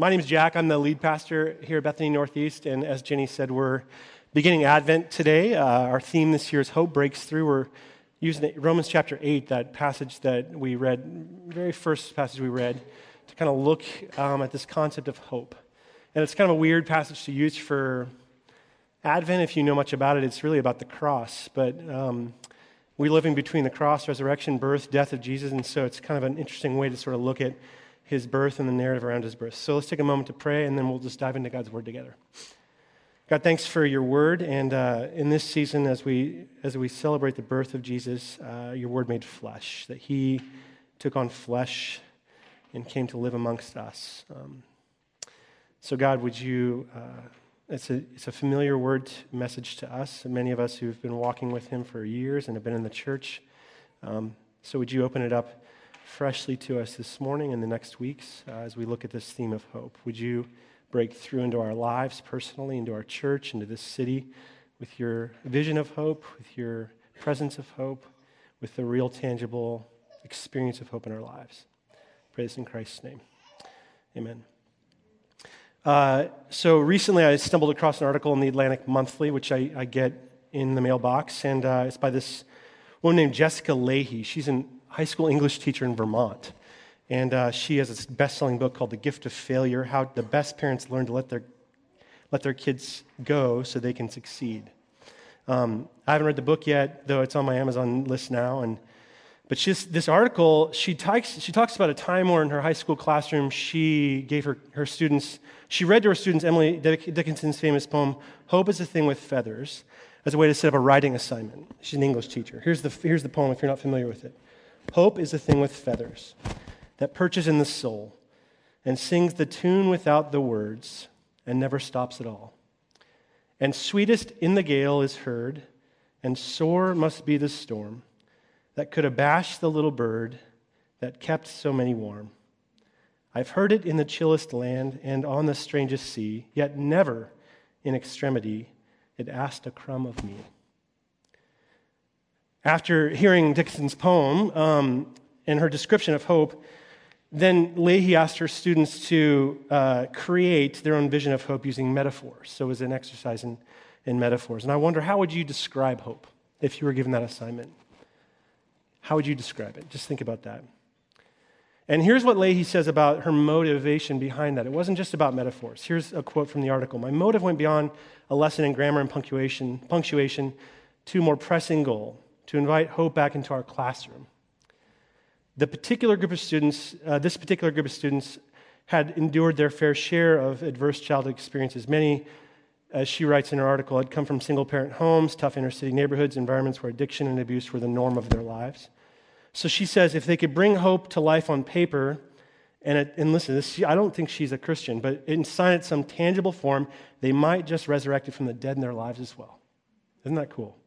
my name is Jack. I'm the lead pastor here at Bethany Northeast. And as Jenny said, we're beginning Advent today. Uh, our theme this year is Hope Breaks Through. We're using Romans chapter 8, that passage that we read, very first passage we read, to kind of look um, at this concept of hope. And it's kind of a weird passage to use for Advent. If you know much about it, it's really about the cross. But um, we're living between the cross, resurrection, birth, death of Jesus. And so it's kind of an interesting way to sort of look at his birth and the narrative around his birth. So let's take a moment to pray, and then we'll just dive into God's word together. God, thanks for your word. And uh, in this season, as we, as we celebrate the birth of Jesus, uh, your word made flesh, that he took on flesh and came to live amongst us. Um, so, God, would you, uh, it's, a, it's a familiar word message to us, and many of us who've been walking with him for years and have been in the church. Um, so, would you open it up freshly to us this morning and the next weeks uh, as we look at this theme of hope. Would you break through into our lives personally, into our church, into this city with your vision of hope, with your presence of hope, with the real, tangible experience of hope in our lives? Pray this in Christ's name. Amen. Uh, so recently I stumbled across an article in the Atlantic Monthly, which I, I get in the mailbox, and uh, it's by this woman named Jessica Lahey. She's an high school English teacher in Vermont. And uh, she has a best selling book called The Gift of Failure How the Best Parents Learn to Let Their, let their Kids Go So They Can Succeed. Um, I haven't read the book yet, though it's on my Amazon list now. And, but just, this article, she talks, she talks about a time where in her high school classroom she gave her, her students, she read to her students Emily Dickinson's famous poem, Hope is a Thing with Feathers, as a way to set up a writing assignment. She's an English teacher. Here's the, here's the poem if you're not familiar with it. Hope is a thing with feathers that perches in the soul and sings the tune without the words and never stops at all. And sweetest in the gale is heard, and sore must be the storm that could abash the little bird that kept so many warm. I've heard it in the chillest land and on the strangest sea, yet never in extremity it asked a crumb of me. After hearing Dickinson's poem um, and her description of hope, then Lahey asked her students to uh, create their own vision of hope using metaphors. So it was an exercise in, in metaphors. And I wonder, how would you describe hope if you were given that assignment? How would you describe it? Just think about that. And here's what Lahey says about her motivation behind that. It wasn't just about metaphors. Here's a quote from the article My motive went beyond a lesson in grammar and punctuation, punctuation to more pressing goal to invite hope back into our classroom. The particular group of students, uh, this particular group of students, had endured their fair share of adverse childhood experiences. Many, as she writes in her article, had come from single parent homes, tough inner city neighborhoods, environments where addiction and abuse were the norm of their lives. So she says if they could bring hope to life on paper, and, it, and listen, this, I don't think she's a Christian, but in sign it some tangible form, they might just resurrect it from the dead in their lives as well. Isn't that cool?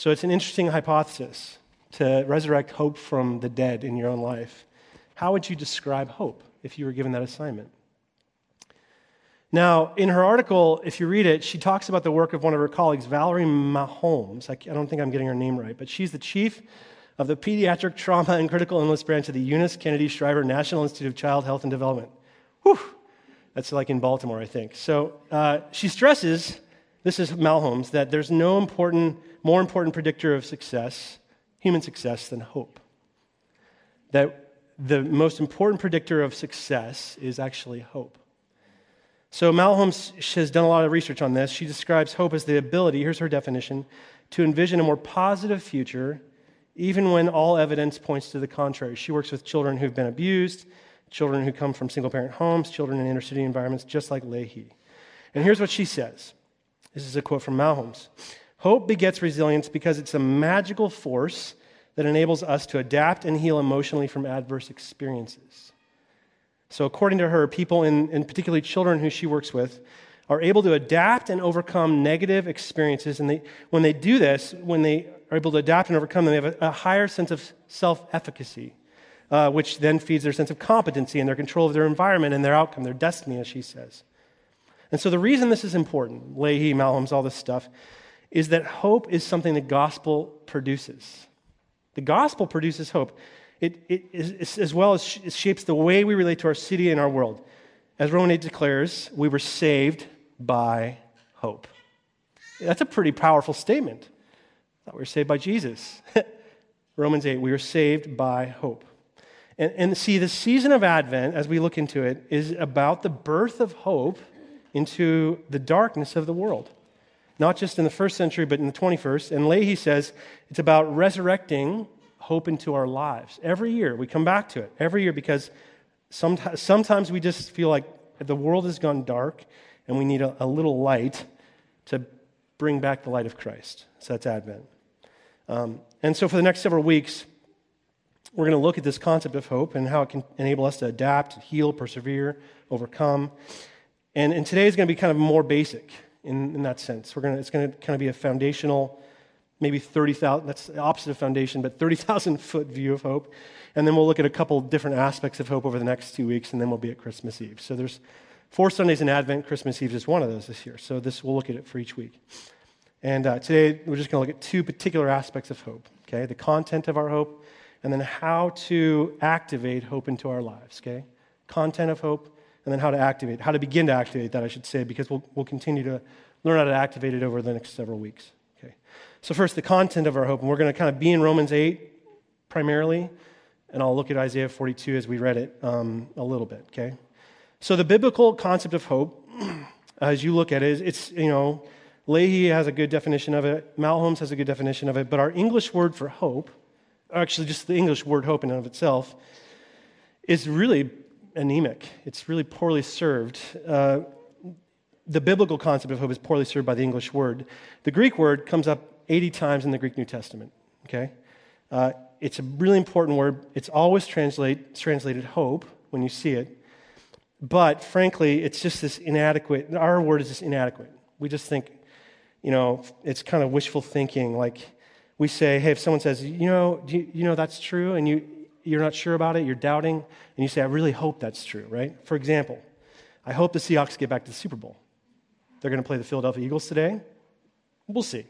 So it's an interesting hypothesis to resurrect hope from the dead in your own life. How would you describe hope if you were given that assignment? Now, in her article, if you read it, she talks about the work of one of her colleagues, Valerie Maholmes. I don't think I'm getting her name right, but she's the chief of the Pediatric Trauma and Critical Illness Branch of the Eunice Kennedy Shriver National Institute of Child Health and Development. Whew! That's like in Baltimore, I think. So uh, she stresses, this is Maholmes, that there's no important more important predictor of success, human success, than hope. That the most important predictor of success is actually hope. So, Maholmes has done a lot of research on this. She describes hope as the ability, here's her definition, to envision a more positive future, even when all evidence points to the contrary. She works with children who've been abused, children who come from single parent homes, children in inner city environments, just like Lahey. And here's what she says this is a quote from Maholmes Hope begets resilience because it's a magical force that enables us to adapt and heal emotionally from adverse experiences. So, according to her, people, in, and particularly children who she works with, are able to adapt and overcome negative experiences. And they, when they do this, when they are able to adapt and overcome them, they have a, a higher sense of self efficacy, uh, which then feeds their sense of competency and their control of their environment and their outcome, their destiny, as she says. And so, the reason this is important, Lahey, Maholmes, all this stuff, is that hope is something the gospel produces. The gospel produces hope. It, it is, as well as it shapes the way we relate to our city and our world. as Romans 8 declares, we were saved by hope. That's a pretty powerful statement. Thought We were saved by Jesus. Romans 8, we were saved by hope. And, and see, the season of Advent, as we look into it, is about the birth of hope into the darkness of the world. Not just in the first century, but in the 21st. And Lahey says it's about resurrecting hope into our lives. Every year, we come back to it. Every year, because sometimes, we just feel like the world has gone dark and we need a, a little light to bring back the light of Christ. So that's Advent. Um, and so for the next several weeks, we're going to look at this concept of hope and how it can enable us to adapt, heal, persevere, overcome. And, and today is going to be kind of more basic in, in that sense. We're to, it's going to kind of be a foundational, maybe 30,000, that's the opposite of foundation, but 30,000 foot view of hope. And then we'll look at a couple different aspects of hope over the next two weeks, and then we'll be at Christmas Eve. So there's four Sundays in Advent. Christmas Eve is one of those this year. So this we'll look at it for each week. And uh, today we're just going to look at two particular aspects of hope. Okay, the content of our hope and then how to activate hope into our lives, okay? Content of hope, and then how to activate, how to begin to activate that, I should say, because we'll, we'll continue to learn how to activate it over the next several weeks, okay? So, first, the content of our hope, and we're going to kind of be in Romans 8 primarily, and I'll look at Isaiah 42 as we read it um, a little bit, okay? So, the biblical concept of hope, as you look at it, it's, you know, Lahey has a good definition of it, Maholmes has a good definition of it, but our English word for hope actually just the English word hope in and of itself, is really anemic. It's really poorly served. Uh, the biblical concept of hope is poorly served by the English word. The Greek word comes up 80 times in the Greek New Testament. Okay? Uh, it's a really important word. It's always translate, translated hope when you see it. But frankly, it's just this inadequate. Our word is just inadequate. We just think, you know, it's kind of wishful thinking. Like, we say, hey, if someone says, you know, you, you know that's true, and you, you're not sure about it, you're doubting, and you say, I really hope that's true, right? For example, I hope the Seahawks get back to the Super Bowl. They're going to play the Philadelphia Eagles today. We'll see.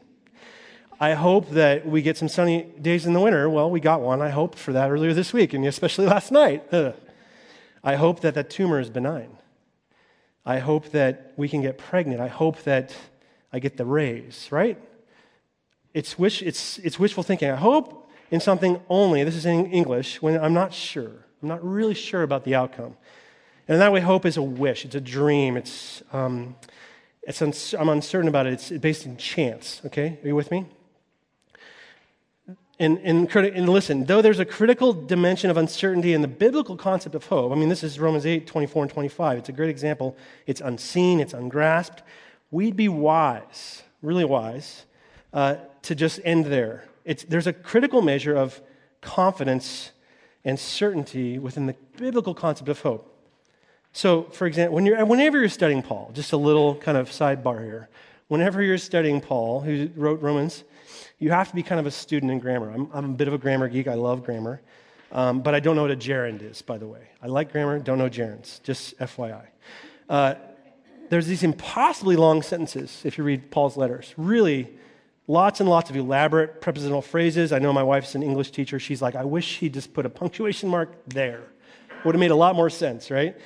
I hope that we get some sunny days in the winter. Well, we got one. I hoped for that earlier this week, and especially last night. I hope that that tumor is benign. I hope that we can get pregnant. I hope that I get the raise, right? it's, wish, it's, it's wishful thinking. I hope in something only, this is in English, when I'm not sure. I'm not really sure about the outcome. And in that way, hope is a wish, it's a dream, it's, um, it's uns- I'm uncertain about it, it's based in chance. Okay? Are you with me? And, and, and, listen, though there's a critical dimension of uncertainty in the biblical concept of hope, I mean, this is Romans 8, 24 and 25. It's a great example. It's unseen, it's ungrasped. We'd be wise, really wise, uh, to just end there. It's, there's a critical measure of confidence and certainty within the biblical concept of hope. So, for example, when you're, whenever you're studying Paul, just a little kind of sidebar here. Whenever you're studying Paul, who wrote Romans, you have to be kind of a student in grammar. I'm, I'm a bit of a grammar geek. I love grammar. Um, but I don't know what a gerund is, by the way. I like grammar, don't know gerunds, just FYI. Uh, there's these impossibly long sentences if you read Paul's letters. Really Lots and lots of elaborate prepositional phrases. I know my wife's an English teacher. She's like, I wish he'd just put a punctuation mark there. Would have made a lot more sense, right?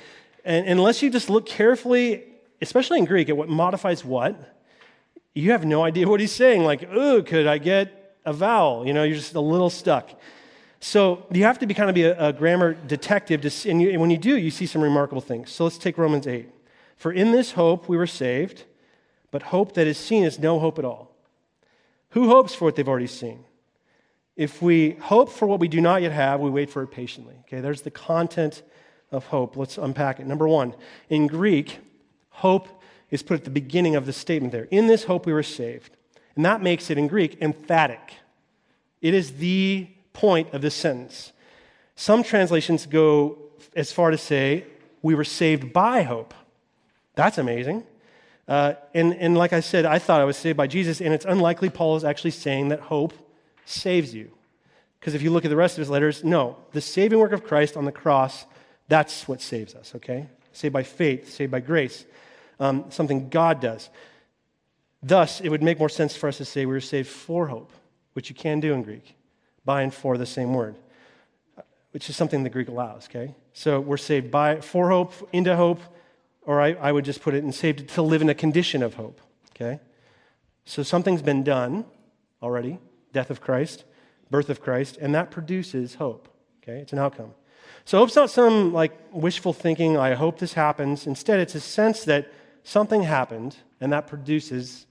And unless you just look carefully, especially in Greek, at what modifies what, you have no idea what he's saying. Like, oh, could I get a vowel? You know, you're just a little stuck. So you have to be kind of be a, a grammar detective, to, and, you, and when you do, you see some remarkable things. So let's take Romans 8. For in this hope we were saved, but hope that is seen is no hope at all. Who hopes for what they've already seen? If we hope for what we do not yet have, we wait for it patiently. Okay, there's the content of hope. Let's unpack it. Number one, in Greek, hope is put at the beginning of the statement there. In this hope we were saved. And that makes it in Greek emphatic. It is the point of this sentence. Some translations go as far to say, we were saved by hope. That's amazing. Uh, and, and like I said, I thought I was saved by Jesus, and it's unlikely Paul is actually saying that hope saves you. Because if you look at the rest of his letters, no, the saving work of Christ on the cross, that's what saves us, okay? Saved by faith, saved by grace, um, something God does. Thus, it would make more sense for us to say we were saved for hope, which you can do in Greek. By and for the same word, which is something the Greek allows, okay? So we're saved by, for hope, into hope, or I, I would just put it and saved to live in a condition of hope. Okay? So something's been done already death of Christ, birth of Christ, and that produces hope. Okay? It's an outcome. So hope's not some like wishful thinking, I hope this happens. Instead, it's a sense that something happened and that produces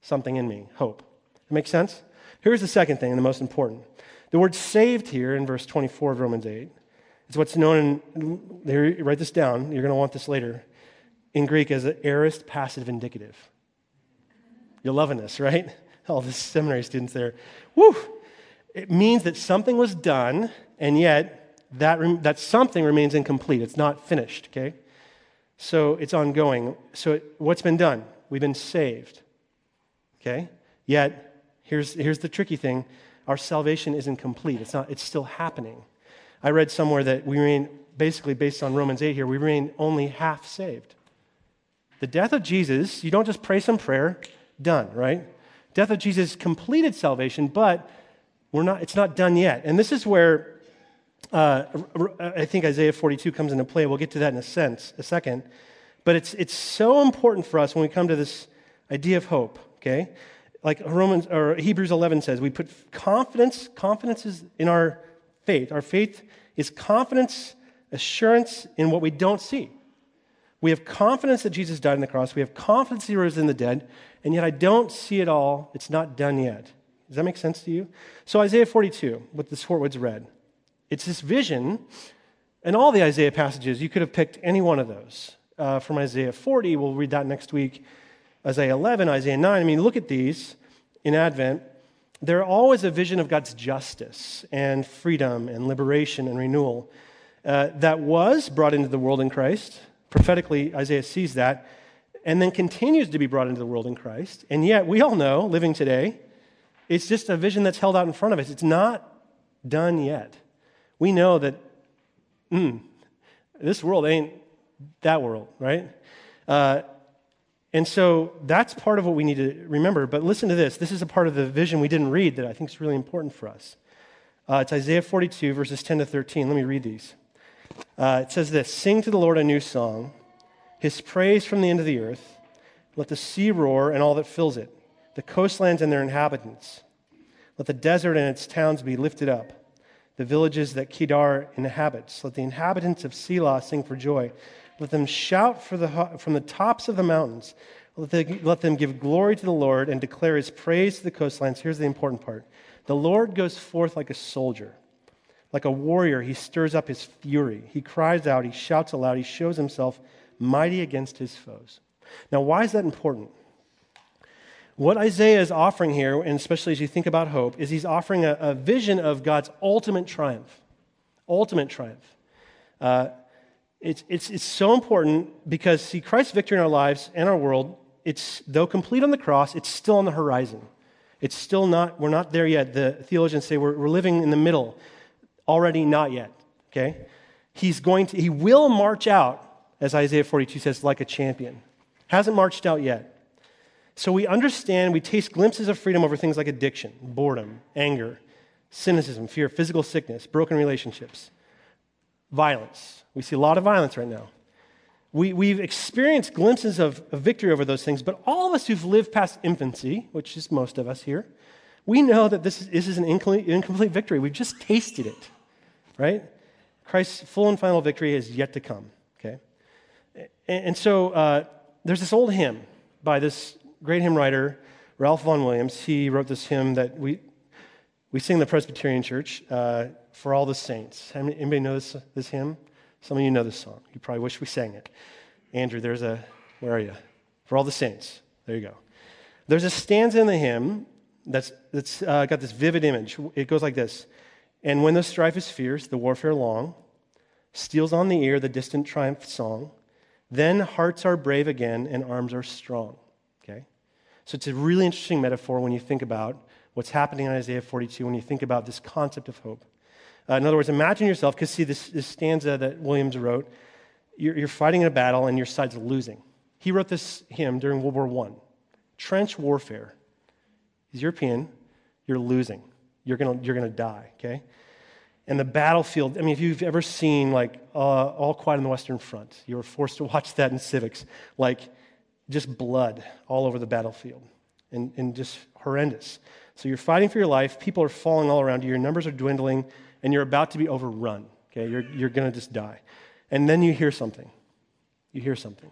something in me hope. That makes sense? Here's the second thing, and the most important. The word saved here in verse 24 of Romans 8 is what's known in, write this down, you're going to want this later, in Greek as an aorist passive indicative. You're loving this, right? All the seminary students there. Woo! It means that something was done, and yet that, that something remains incomplete. It's not finished, okay? So it's ongoing. So it, what's been done? We've been saved, okay? Yet, here's, here's the tricky thing our salvation isn't complete. It's, not, it's still happening. I read somewhere that we remain, basically based on Romans 8 here, we remain only half saved. The death of Jesus, you don't just pray some prayer, done, right? Death of Jesus completed salvation, but we're not, it's not done yet. And this is where uh, I think Isaiah 42 comes into play. We'll get to that in a sense, a second. But it's, it's so important for us when we come to this idea of hope, okay? like Romans or Hebrews 11 says, we put confidence, confidence is in our faith. Our faith is confidence, assurance in what we don't see. We have confidence that Jesus died on the cross. We have confidence he rose in the dead, and yet I don't see it all. It's not done yet. Does that make sense to you? So Isaiah 42, what the Swartwoods read, it's this vision, and all the Isaiah passages, you could have picked any one of those. Uh, from Isaiah 40, we'll read that next week. Isaiah 11, Isaiah 9. I mean, look at these in Advent. They're always a vision of God's justice and freedom and liberation and renewal uh, that was brought into the world in Christ. Prophetically, Isaiah sees that and then continues to be brought into the world in Christ. And yet, we all know, living today, it's just a vision that's held out in front of us. It's not done yet. We know that mm, this world ain't that world, right? Uh, and so that's part of what we need to remember. But listen to this. This is a part of the vision we didn't read that I think is really important for us. Uh, it's Isaiah 42, verses 10 to 13. Let me read these. Uh, it says this Sing to the Lord a new song, his praise from the end of the earth. Let the sea roar and all that fills it, the coastlands and their inhabitants. Let the desert and its towns be lifted up, the villages that Kedar inhabits. Let the inhabitants of Sela sing for joy. Let them shout the, from the tops of the mountains. Let, they, let them give glory to the Lord and declare his praise to the coastlands. Here's the important part The Lord goes forth like a soldier. Like a warrior, he stirs up his fury. He cries out, he shouts aloud, he shows himself mighty against his foes. Now, why is that important? What Isaiah is offering here, and especially as you think about hope, is he's offering a, a vision of God's ultimate triumph. Ultimate triumph. Uh, it's, it's, it's so important because, see, Christ's victory in our lives and our world, it's, though complete on the cross, it's still on the horizon. It's still not, we're not there yet. The theologians say we're, we're living in the middle, already not yet, okay? He's going to, he will march out, as Isaiah 42 says, like a champion. Hasn't marched out yet. So we understand, we taste glimpses of freedom over things like addiction, boredom, anger, cynicism, fear, physical sickness, broken relationships, violence, we see a lot of violence right now. We, we've experienced glimpses of, of victory over those things, but all of us who've lived past infancy, which is most of us here, we know that this is, this is an incomplete, victory. We've just tasted it, right? Christ's full and final victory is yet to come, okay? And, and so uh, there's this old hymn by this great hymn writer, Ralph Vaughan Williams. He wrote this hymn that we, we sing in the Presbyterian Church uh, for all the saints. Anybody know this, this hymn? Some of you know this song. You probably wish we sang it. Andrew, there's a, where are you? For all the saints. There you go. There's a stanza in the hymn that's, that's uh, got this vivid image. It goes like this And when the strife is fierce, the warfare long, steals on the ear the distant triumph song, then hearts are brave again and arms are strong. Okay? So it's a really interesting metaphor when you think about what's happening in Isaiah 42, when you think about this concept of hope. Uh, in other words, imagine yourself, because see, this, this stanza that Williams wrote, you're, you're, fighting in a battle and your side's losing. He wrote this hymn during World War I. Trench warfare. He's European, you're losing. You're going you're to die, okay? and the battlefield. I mean, if you've ever seen like uh, All Quiet on the Western Front, you were forced to watch that in civics, like just blood all over the battlefield and, and just horrendous. So you're fighting for your life, people are falling all around you, your numbers are dwindling, and you're about to be overrun. Okay, you're, you're going to just die. And then you hear something. You hear something.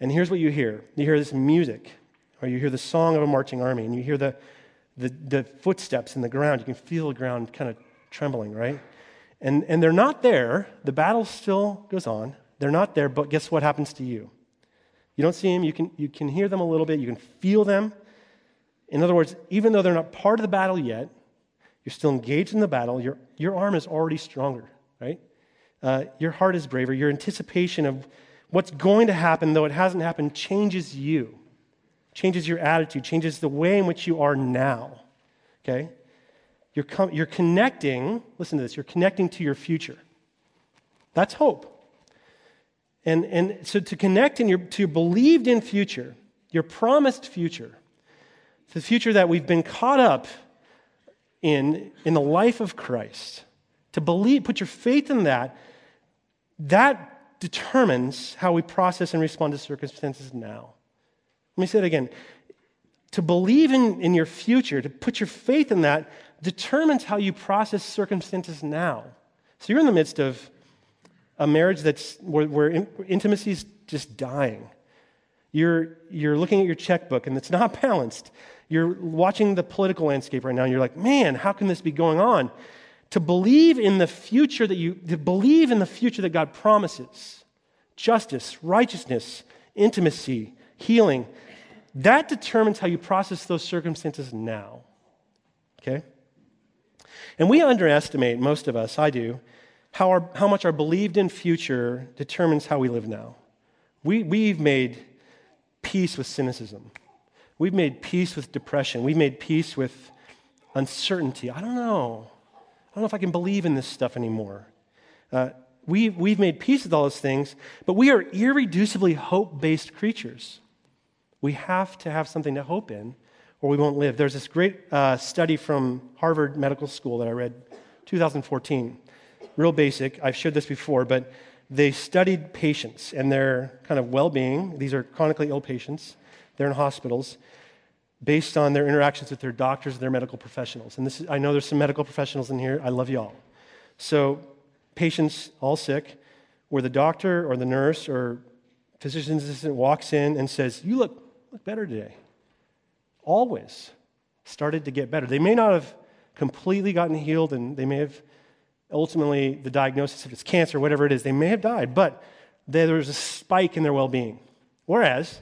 And here's what you hear you hear this music, or you hear the song of a marching army, and you hear the, the, the footsteps in the ground. You can feel the ground kind of trembling, right? And, and they're not there. The battle still goes on. They're not there, but guess what happens to you? You don't see them, you can, you can hear them a little bit, you can feel them. In other words, even though they're not part of the battle yet, you're still engaged in the battle. Your, your arm is already stronger, right? Uh, your heart is braver. Your anticipation of what's going to happen, though it hasn't happened, changes you, changes your attitude, changes the way in which you are now, okay? You're, com- you're connecting, listen to this, you're connecting to your future. That's hope. And, and so to connect in your, to your believed in future, your promised future, the future that we've been caught up in in the life of Christ, to believe, put your faith in that, that determines how we process and respond to circumstances now. Let me say it again. To believe in, in your future, to put your faith in that, determines how you process circumstances now. So you're in the midst of a marriage that's where, where intimacy is just dying. You're, you're looking at your checkbook and it's not balanced. You're watching the political landscape right now and you're like, man, how can this be going on? To believe in the future that you, to believe in the future that God promises, justice, righteousness, intimacy, healing, that determines how you process those circumstances now. Okay? And we underestimate, most of us, I do, how, our, how much our believed in future determines how we live now. We, we've made peace with cynicism. We've made peace with depression. We've made peace with uncertainty. I don't know. I don't know if I can believe in this stuff anymore. Uh, we, we've made peace with all those things, but we are irreducibly hope based creatures. We have to have something to hope in, or we won't live. There's this great uh, study from Harvard Medical School that I read 2014 real basic. I've shared this before, but they studied patients and their kind of well being. These are chronically ill patients, they're in hospitals, based on their interactions with their doctors and their medical professionals. And this is, I know there's some medical professionals in here. I love you all. So, patients all sick, where the doctor or the nurse or physician's assistant walks in and says, You look, look better today. Always started to get better. They may not have completely gotten healed and they may have ultimately the diagnosis, if it's cancer, whatever it is, they may have died, but there was a spike in their well being. Whereas,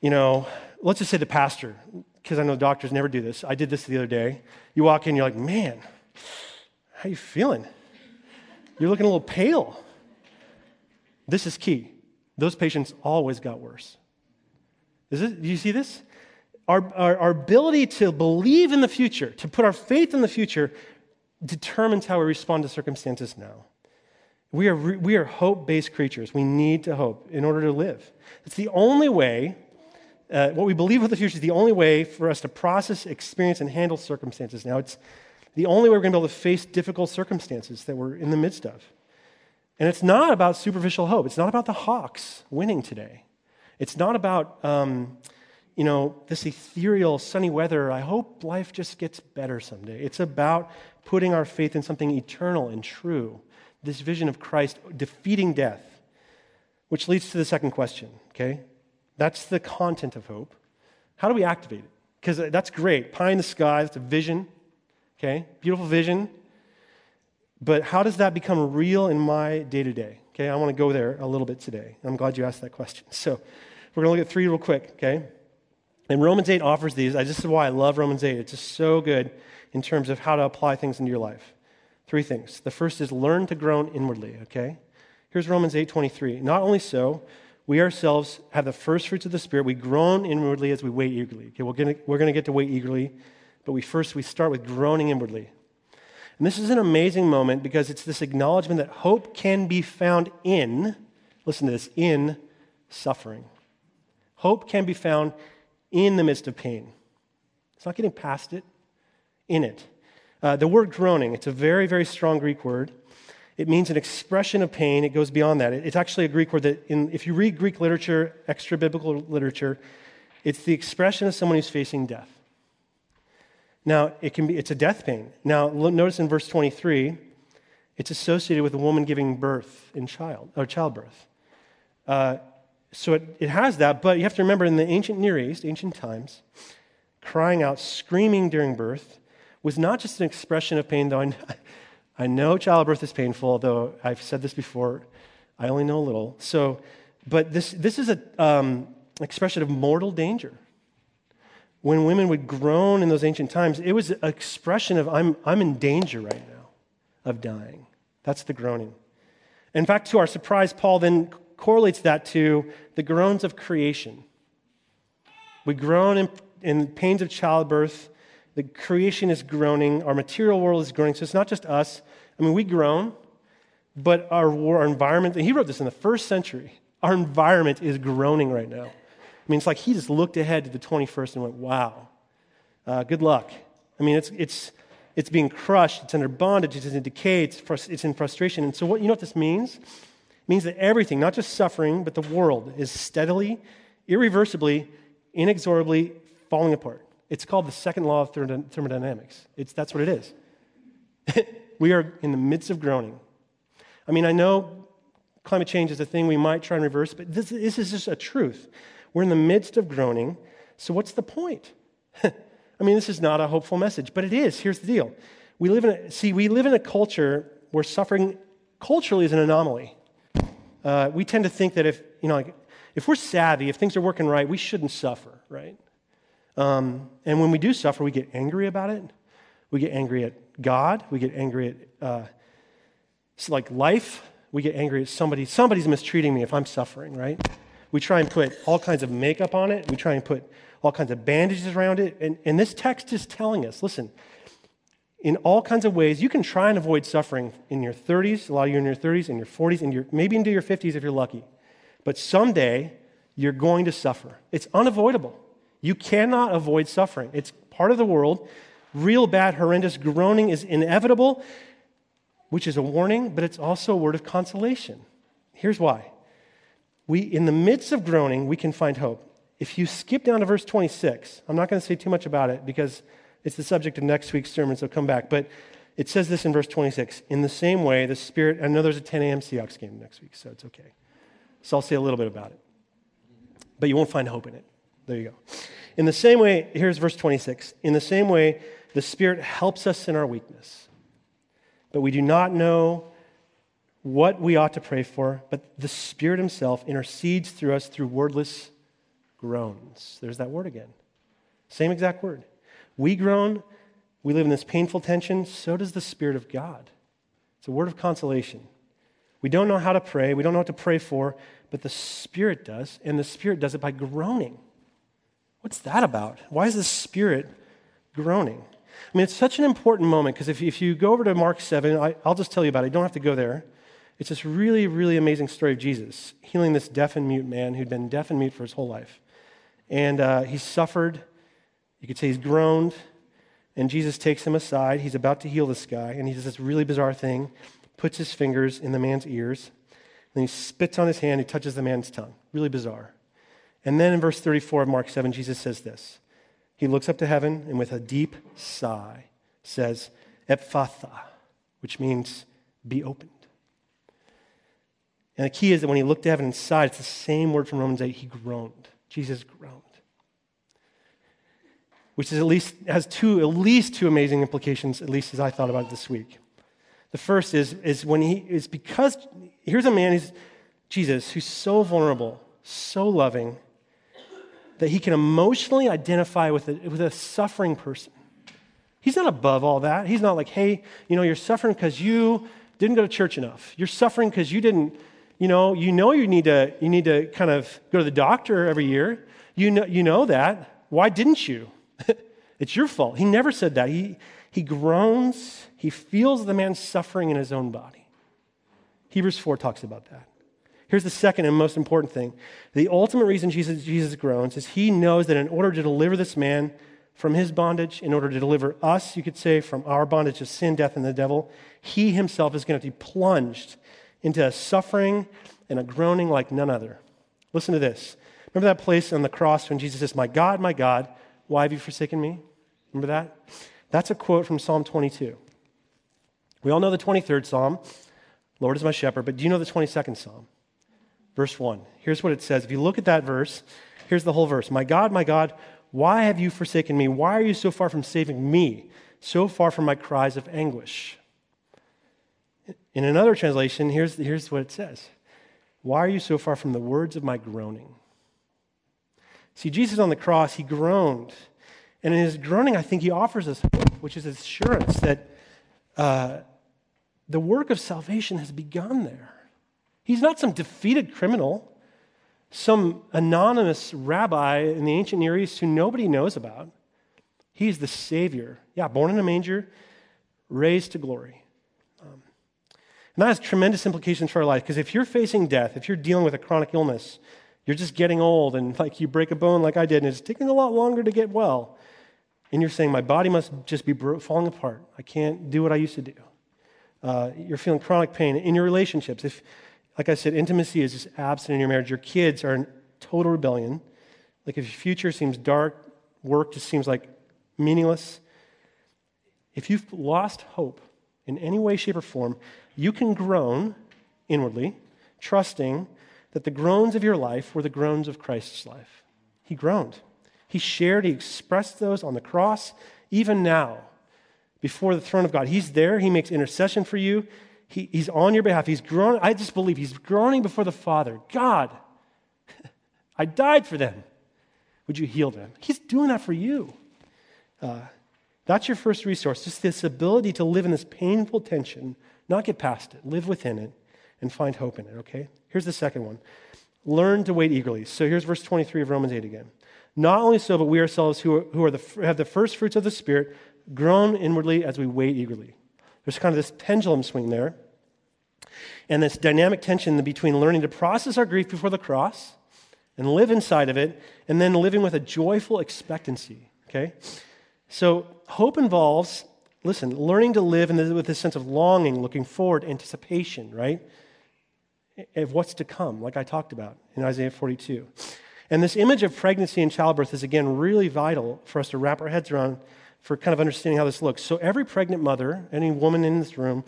you know, let's just say the pastor, because I know doctors never do this. I did this the other day. You walk in, you're like, man, how you feeling? You're looking a little pale. This is key. Those patients always got worse. Is it, do you see this? Our, our, our ability to believe in the future, to put our faith in the future, determines how we respond to circumstances now. We are, we are hope based creatures. We need to hope in order to live. It's the only way, uh, what we believe with the future is the only way for us to process, experience, and handle circumstances. Now, it's the only way we're going to be able to face difficult circumstances that we're in the midst of. And it's not about superficial hope. It's not about the Hawks winning today. It's not about, um, you know, this ethereal sunny weather. I hope life just gets better someday. It's about putting our faith in something eternal and true, this vision of Christ defeating death, which leads to the second question, okay? That's the content of hope. How do we activate it? Because that's great. Pie in the sky, that's a vision, okay? Beautiful vision. But how does that become real in my day to day? Okay, I want to go there a little bit today. I'm glad you asked that question. So we're going to look at three real quick, okay? And Romans 8 offers these. I This is why I love Romans 8. It's just so good in terms of how to apply things into your life. Three things. The first is learn to groan inwardly, okay? Here's Romans 8:23. Not only so, we ourselves have the first fruits of the Spirit. We groan inwardly as we wait eagerly. Okay, we're gonna, we're gonna get to wait eagerly, but we first we start with groaning inwardly. And this is an amazing moment because it's this acknowledgement that hope can be found in, listen to this, in suffering. Hope can be found in the midst of pain. It's not getting past it, in it. Uh, the word groaning, it's a very, very strong Greek word. It means an expression of pain. It goes beyond that. It's actually a Greek word that, in, if you read Greek literature, extra biblical literature, it's the expression of someone who's facing death. Now, it can be, it's a death pain. Now, notice in verse 23, it's associated with a woman giving birth in child, or childbirth. Uh, so it, it has that, but you have to remember in the ancient Near East, ancient times, crying out, screaming during birth was not just an expression of pain, though I, I know childbirth is painful, though I've said this before, I only know a little. So, but this, this is an um, expression of mortal danger. When women would groan in those ancient times, it was an expression of, I'm, I'm in danger right now of dying. That's the groaning. In fact, to our surprise, Paul then correlates that to the groans of creation. We groan in, in pains of childbirth. The creation is groaning. Our material world is groaning. So it's not just us. I mean, we groan, but our, our environment, and he wrote this in the first century, our environment is groaning right now. I mean, it's like he just looked ahead to the 21st and went, wow, uh, good luck. I mean, it's, it's, it's being crushed, it's under bondage, it's in decay, it's, it's in frustration. And so, what, you know what this means? Means that everything, not just suffering, but the world, is steadily, irreversibly, inexorably falling apart. It's called the second law of thermodynamics. It's, that's what it is. we are in the midst of groaning. I mean, I know climate change is a thing we might try and reverse, but this, this is just a truth. We're in the midst of groaning, so what's the point? I mean, this is not a hopeful message, but it is. Here's the deal. We live in a, see, we live in a culture where suffering culturally is an anomaly uh, we tend to think that if, you know, like, if we're savvy, if things are working right, we shouldn't suffer, right? Um, and when we do suffer, we get angry about it. We get angry at God. We get angry at, uh, like life. We get angry at somebody. Somebody's mistreating me if I'm suffering, right? We try and put all kinds of makeup on it. We try and put all kinds of bandages around it. And, and this text is telling us listen, in all kinds of ways. You can try and avoid suffering in your 30s, a lot of you in your 30s, in your 40s, and your, maybe into your 50s if you're lucky. But someday, you're going to suffer. It's unavoidable. You cannot avoid suffering. It's part of the world. Real bad, horrendous groaning is inevitable, which is a warning, but it's also a word of consolation. Here's why. We, in the midst of groaning, we can find hope. If you skip down to verse 26, I'm not going to say too much about it because it's the subject of next week's sermon, so come back. But it says this in verse 26 In the same way, the Spirit, I know there's a 10 a.m. Seahawks game next week, so it's okay. So I'll say a little bit about it. But you won't find hope in it. There you go. In the same way, here's verse 26. In the same way, the Spirit helps us in our weakness. But we do not know what we ought to pray for, but the Spirit Himself intercedes through us through wordless groans. There's that word again. Same exact word. We groan, we live in this painful tension, so does the Spirit of God. It's a word of consolation. We don't know how to pray, we don't know what to pray for, but the Spirit does, and the Spirit does it by groaning. What's that about? Why is the Spirit groaning? I mean, it's such an important moment because if, if you go over to Mark 7, I, will just tell you about it. You don't have to go there. It's this really, really amazing story of Jesus healing this deaf and mute man who'd been deaf and mute for his whole life. And uh, he suffered you could say he's groaned, and Jesus takes him aside. He's about to heal this guy, and he does this really bizarre thing puts his fingers in the man's ears, then he spits on his hand, he touches the man's tongue. Really bizarre. And then in verse 34 of Mark 7, Jesus says this He looks up to heaven and with a deep sigh says, Ephphatha, which means be opened. And the key is that when he looked to heaven and sighed, it's the same word from Romans 8, he groaned. Jesus groaned which is at least has two at least two amazing implications, at least as I thought about it this week. The first is, is when he is because here's a man who's Jesus who's so vulnerable, so loving, that he can emotionally identify with a, with a suffering person. He's not above all that. He's not like, hey, you know, you're suffering because you didn't go to church enough. You're suffering because you didn't, you know, you know you need to you need to kind of go to the doctor every year. You know, you know that. Why didn't you? it's your fault. He never said that. He, he groans, he feels the man suffering in his own body. Hebrews 4 talks about that. Here's the second and most important thing. The ultimate reason Jesus, Jesus groans is he knows that in order to deliver this man from his bondage in order to deliver us, you could say, from our bondage of sin, death, and the devil. He himself is going to be plunged into a suffering and a groaning like none other. Listen to this. Remember that place on the cross when Jesus says, My God, my God, why have you forsaken me? Remember that? That's a quote from Psalm 22. We all know the 23rd Psalm, Lord is my shepherd, but do you know the 22nd Psalm? Verse 1. Here's what it says. If you look at that verse, here's the whole verse My God, my God, why have you forsaken me? Why are you so far from saving me, so far from my cries of anguish? In another translation, here's, here's what it says Why are you so far from the words of my groaning? See, Jesus on the cross, he groaned. And in his groaning, I think he offers us hope, which is assurance that uh, the work of salvation has begun there. He's not some defeated criminal some anonymous rabbi in the ancient Near East who nobody knows about. He's the Savior. Yeah, born in a manger, raised to glory. Um, and that has tremendous implications for our life because if you're facing death, if you're dealing with a chronic illness, you're just getting old and like you break a bone like I did and it's taking a lot longer to get well, and you're saying, My body must just be falling apart. I can't do what I used to do. Uh, you're feeling chronic pain in your relationships. If like I said, intimacy is just absent in your marriage. Your kids are in total rebellion. Like if your future seems dark, work just seems like meaningless. If you've lost hope in any way, shape, or form, you can groan inwardly, trusting that the groans of your life were the groans of Christ's life. He groaned. He shared, he expressed those on the cross, even now, before the throne of God. He's there, he makes intercession for you. He, he's on your behalf. He's groaning. I just believe he's groaning before the Father. God, I died for them. Would you heal them? He's doing that for you. Uh, that's your first resource, just this ability to live in this painful tension, not get past it, live within it, and find hope in it, okay? Here's the second one learn to wait eagerly. So here's verse 23 of Romans 8 again. Not only so, but we ourselves who, are, who are the, have the first fruits of the Spirit groan inwardly as we wait eagerly. There's kind of this pendulum swing there. And this dynamic tension between learning to process our grief before the cross and live inside of it, and then living with a joyful expectancy. Okay? So, hope involves, listen, learning to live the, with this sense of longing, looking forward, anticipation, right? Of what's to come, like I talked about in Isaiah 42. And this image of pregnancy and childbirth is, again, really vital for us to wrap our heads around for kind of understanding how this looks. So, every pregnant mother, any woman in this room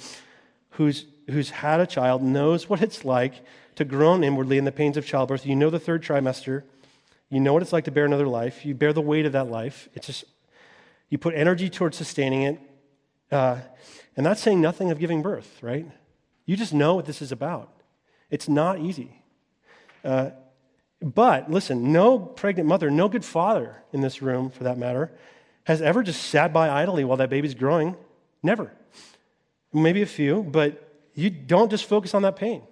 who's, who's had a child, knows what it's like to groan inwardly in the pains of childbirth. You know the third trimester. You know what it's like to bear another life. You bear the weight of that life. It's just, you put energy towards sustaining it. Uh, and that's saying nothing of giving birth, right? You just know what this is about. It's not easy. Uh, but listen, no pregnant mother, no good father in this room, for that matter, has ever just sat by idly while that baby's growing? Never. Maybe a few, but you don't just focus on that pain.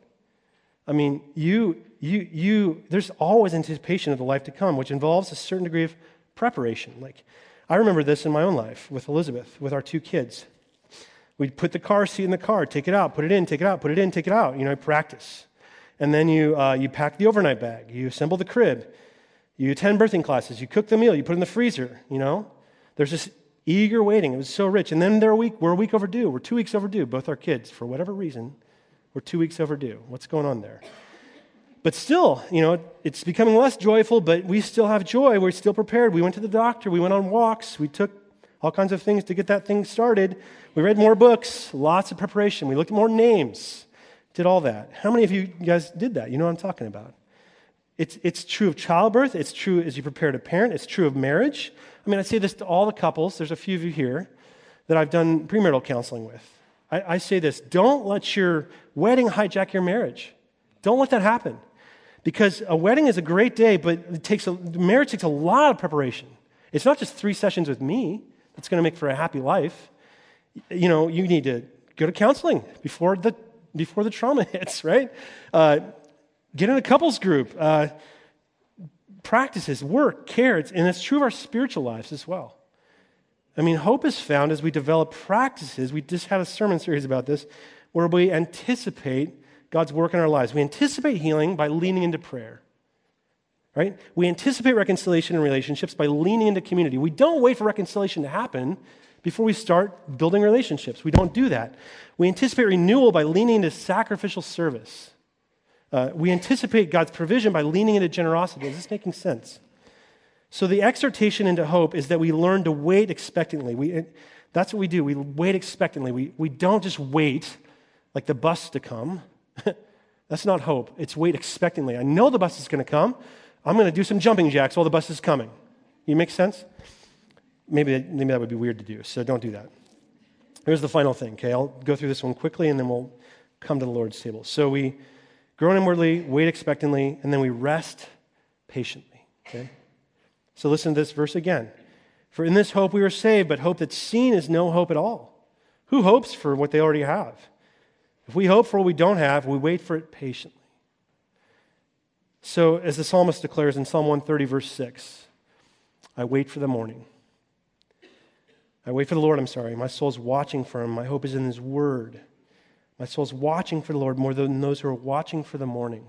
I mean, you, you, you, there's always anticipation of the life to come, which involves a certain degree of preparation. Like, I remember this in my own life with Elizabeth, with our two kids. We'd put the car seat in the car, take it out, put it in, take it out, put it in, take it out. You know, I practice. And then you, uh, you pack the overnight bag, you assemble the crib, you attend birthing classes, you cook the meal, you put it in the freezer, you know? There's this eager waiting. It was so rich. And then they're a week, we're a week overdue. We're two weeks overdue, both our kids, for whatever reason. We're two weeks overdue. What's going on there? But still, you know, it's becoming less joyful, but we still have joy. We're still prepared. We went to the doctor. We went on walks. We took all kinds of things to get that thing started. We read more books, lots of preparation. We looked at more names, did all that. How many of you guys did that? You know what I'm talking about. It's, it's true of childbirth. It's true as you prepare to parent. It's true of marriage. I mean, I say this to all the couples. There's a few of you here that I've done premarital counseling with. I, I say this don't let your wedding hijack your marriage. Don't let that happen. Because a wedding is a great day, but it takes a, marriage takes a lot of preparation. It's not just three sessions with me that's going to make for a happy life. You know, you need to go to counseling before the, before the trauma hits, right? Uh, get in a couples group. Uh, practices, work, care, and it's true of our spiritual lives as well. I mean, hope is found as we develop practices. We just had a sermon series about this where we anticipate God's work in our lives. We anticipate healing by leaning into prayer. right? We anticipate reconciliation in relationships by leaning into community. We don't wait for reconciliation to happen before we start building relationships. We don't do that. We anticipate renewal by leaning into sacrificial service. Uh, we anticipate God's provision by leaning into generosity. Is this making sense? So, the exhortation into hope is that we learn to wait expectantly. We, that's what we do. We wait expectantly. We, we don't just wait like the bus to come. that's not hope. It's wait expectantly. I know the bus is going to come. I'm going to do some jumping jacks while the bus is coming. You make sense? Maybe, maybe that would be weird to do, so don't do that. Here's the final thing, okay? I'll go through this one quickly and then we'll come to the Lord's table. So we groan inwardly, wait expectantly, and then we rest patiently, okay? So listen to this verse again. For in this hope we were saved, but hope that's seen is no hope at all. Who hopes for what they already have? If we hope for what we don't have, we wait for it patiently. So, as the psalmist declares in Psalm 130, verse 6, I wait for the morning. I wait for the Lord, I'm sorry. My soul's watching for him. My hope is in his word. My soul's watching for the Lord more than those who are watching for the morning.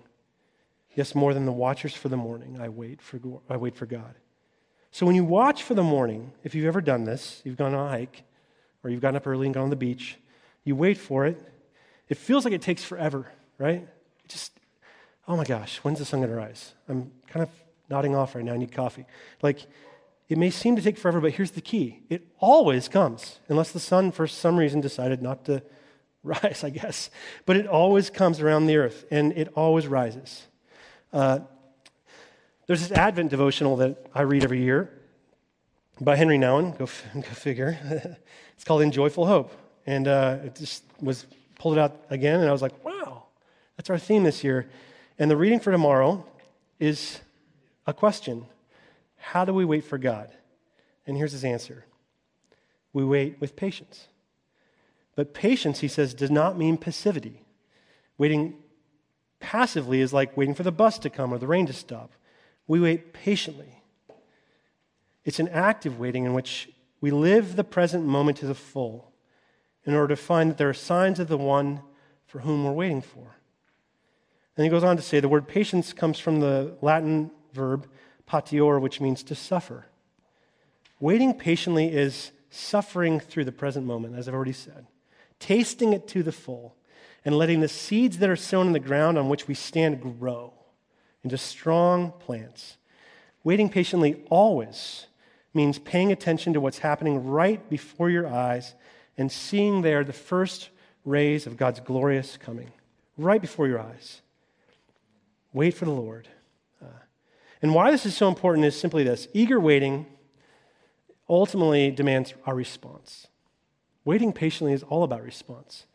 Yes, more than the watchers for the morning, I wait for, I wait for God. So when you watch for the morning, if you've ever done this, you've gone on a hike, or you've gotten up early and gone on the beach, you wait for it. It feels like it takes forever, right? It just oh my gosh, when's the sun going to rise? I'm kind of nodding off right now. I need coffee. Like, it may seem to take forever, but here's the key it always comes, unless the sun, for some reason, decided not to rise, I guess. But it always comes around the earth, and it always rises. Uh, there's this Advent devotional that I read every year by Henri Nouwen. Go, f- go figure. it's called In Joyful Hope. And uh, it just was pulled it out again, and I was like, wow, that's our theme this year. And the reading for tomorrow is a question How do we wait for God? And here's his answer We wait with patience. But patience, he says, does not mean passivity. Waiting passively is like waiting for the bus to come or the rain to stop. We wait patiently. It's an active waiting in which we live the present moment to the full in order to find that there are signs of the one for whom we're waiting for. And he goes on to say the word patience comes from the Latin verb patior, which means to suffer. Waiting patiently is suffering through the present moment, as I've already said, tasting it to the full, and letting the seeds that are sown in the ground on which we stand grow into strong plants. Waiting patiently always means paying attention to what's happening right before your eyes and seeing there the first rays of God's glorious coming, right before your eyes. Wait for the Lord. And why this is so important is simply this eager waiting ultimately demands our response. Waiting patiently is all about response.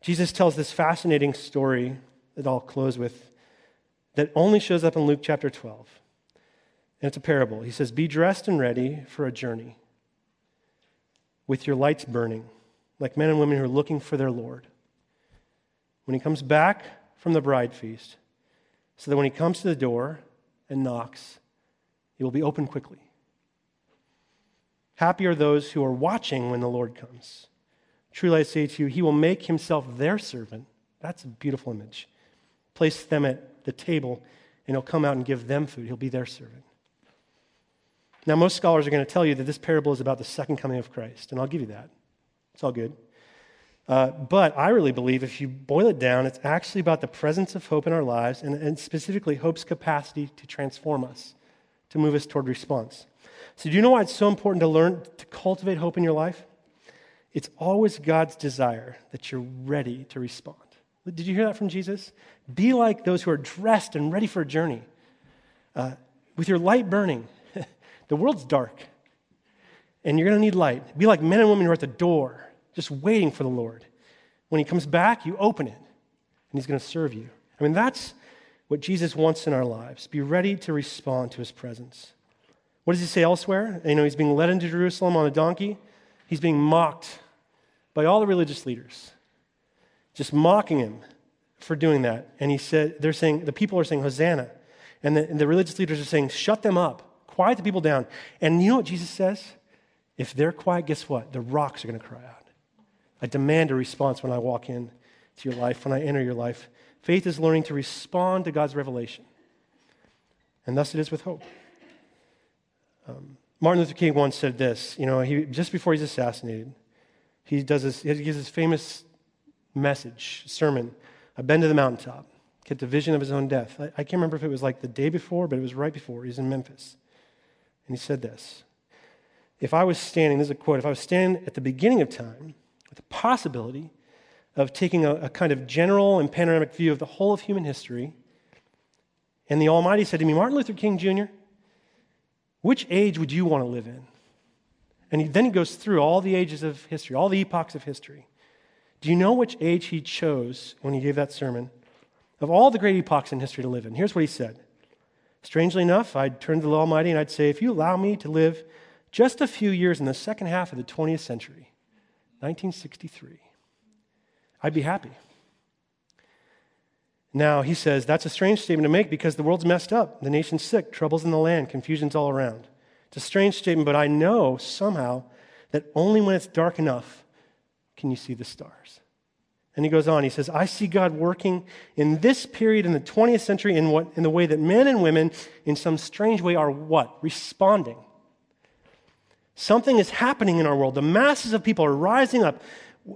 Jesus tells this fascinating story that I'll close with that only shows up in Luke chapter 12. And it's a parable. He says, Be dressed and ready for a journey with your lights burning, like men and women who are looking for their Lord. When he comes back from the bride feast, so that when he comes to the door and knocks, it will be opened quickly. Happy are those who are watching when the Lord comes. Truly I say to you, he will make himself their servant. That's a beautiful image. Place them at the table, and he'll come out and give them food. He'll be their servant. Now, most scholars are going to tell you that this parable is about the second coming of Christ, and I'll give you that. It's all good. Uh, but I really believe if you boil it down, it's actually about the presence of hope in our lives and, and specifically hope's capacity to transform us, to move us toward response. So, do you know why it's so important to learn to cultivate hope in your life? It's always God's desire that you're ready to respond. Did you hear that from Jesus? Be like those who are dressed and ready for a journey. Uh, with your light burning, the world's dark, and you're going to need light. Be like men and women who are at the door just waiting for the Lord. When he comes back, you open it, and he's going to serve you. I mean, that's what Jesus wants in our lives. Be ready to respond to his presence. What does he say elsewhere? You know, he's being led into Jerusalem on a donkey. He's being mocked by all the religious leaders, just mocking him for doing that. And he said, they're saying, the people are saying, Hosanna. And the, and the religious leaders are saying, shut them up, quiet the people down. And you know what Jesus says? If they're quiet, guess what? The rocks are going to cry out. I demand a response when I walk in to your life, when I enter your life. Faith is learning to respond to God's revelation. And thus it is with hope. Um, Martin Luther King once said this, you know, he, just before he's assassinated, he, does this, he gives his famous message, sermon, I've been to the mountaintop, get the vision of his own death. I, I can't remember if it was like the day before, but it was right before. He's in Memphis. And he said this If I was standing, this is a quote, if I was standing at the beginning of time the possibility of taking a, a kind of general and panoramic view of the whole of human history, and the Almighty said to me, Martin Luther King Jr., which age would you want to live in? And he, then he goes through all the ages of history, all the epochs of history. Do you know which age he chose when he gave that sermon? Of all the great epochs in history to live in, here's what he said. Strangely enough, I'd turn to the Almighty and I'd say, if you allow me to live just a few years in the second half of the 20th century, 1963, I'd be happy. Now, he says, that's a strange statement to make because the world's messed up. The nation's sick, troubles in the land, confusion's all around. It's a strange statement, but I know somehow that only when it's dark enough can you see the stars. And he goes on, he says, I see God working in this period in the 20th century in, what, in the way that men and women, in some strange way, are what? Responding. Something is happening in our world. The masses of people are rising up.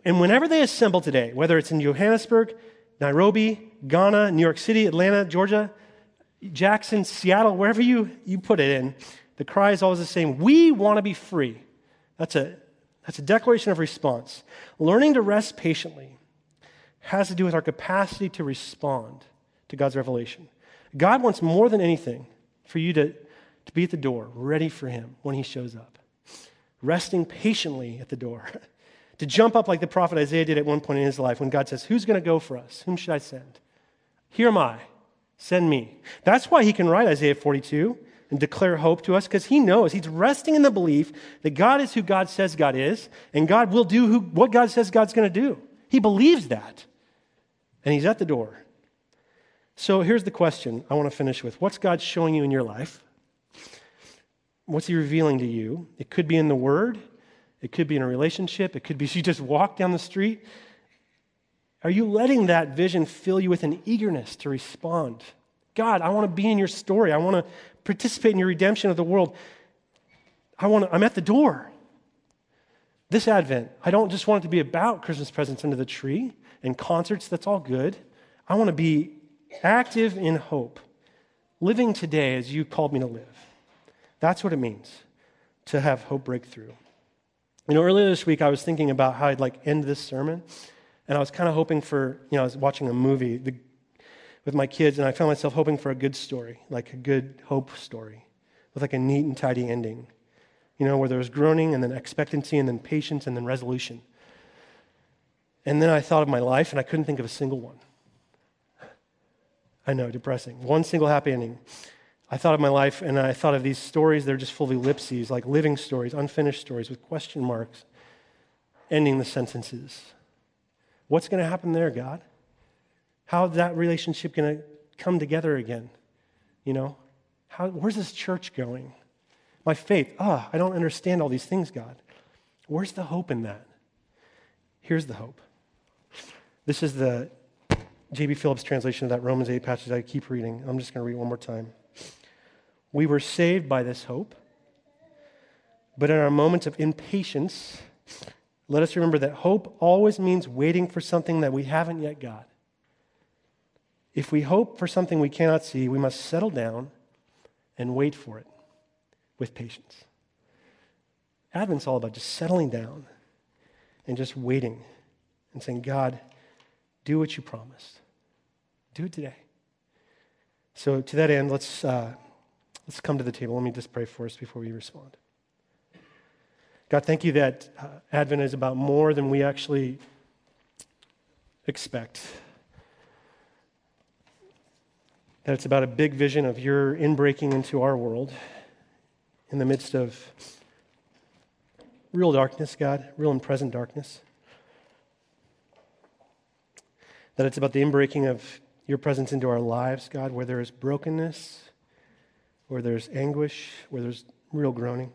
And whenever they assemble today, whether it's in Johannesburg, Nairobi, Ghana, New York City, Atlanta, Georgia, Jackson, Seattle, wherever you, you put it in, the cry is always the same. We want to be free. That's a, that's a declaration of response. Learning to rest patiently has to do with our capacity to respond to God's revelation. God wants more than anything for you to, to be at the door, ready for Him when He shows up, resting patiently at the door. to jump up like the prophet Isaiah did at one point in his life when God says, Who's going to go for us? Whom should I send? Here am I. Send me. That's why he can write Isaiah 42 and declare hope to us because he knows he's resting in the belief that God is who God says God is and God will do who, what God says God's going to do. He believes that. And he's at the door. So here's the question I want to finish with What's God showing you in your life? What's he revealing to you? It could be in the Word, it could be in a relationship. It could be you just walk down the street. Are you letting that vision fill you with an eagerness to respond? God, I want to be in your story. I want to participate in your redemption of the world. I want to, I'm at the door. This Advent, I don't just want it to be about Christmas presents under the tree and concerts. That's all good. I want to be active in hope, living today as you called me to live. That's what it means to have hope breakthrough. You know, earlier this week I was thinking about how I'd like end this sermon, and I was kind of hoping for, you know, I was watching a movie the, with my kids, and I found myself hoping for a good story, like a good hope story, with like a neat and tidy ending. You know, where there was groaning and then expectancy and then patience and then resolution. And then I thought of my life, and I couldn't think of a single one. I know, depressing. One single happy ending. I thought of my life and I thought of these stories They're just full of ellipses, like living stories, unfinished stories with question marks, ending the sentences. What's going to happen there, God? How that relationship going to come together again? You know, how, where's this church going? My faith, ah, oh, I don't understand all these things, God. Where's the hope in that? Here's the hope. This is the J.B. Phillips translation of that Romans 8 passage I keep reading. I'm just going to read one more time. We were saved by this hope. But in our moments of impatience, let us remember that hope always means waiting for something that we haven't yet got. If we hope for something we cannot see, we must settle down and wait for it with patience. Advent's all about just settling down and just waiting and saying, God, do what you promised. Do it today. So, to that end, let's. Uh, Let's come to the table. Let me just pray for us before we respond. God, thank you that uh, Advent is about more than we actually expect. That it's about a big vision of your inbreaking into our world in the midst of real darkness, God, real and present darkness. That it's about the inbreaking of your presence into our lives, God, where there is brokenness where there's anguish, where there's real groaning.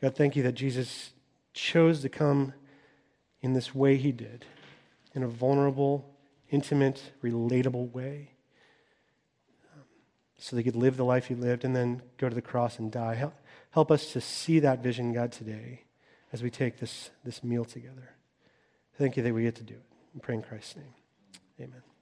God, thank you that Jesus chose to come in this way he did, in a vulnerable, intimate, relatable way. Um, so they could live the life he lived and then go to the cross and die. Help, help us to see that vision, God, today as we take this, this meal together. Thank you that we get to do it. We pray in Christ's name. Amen.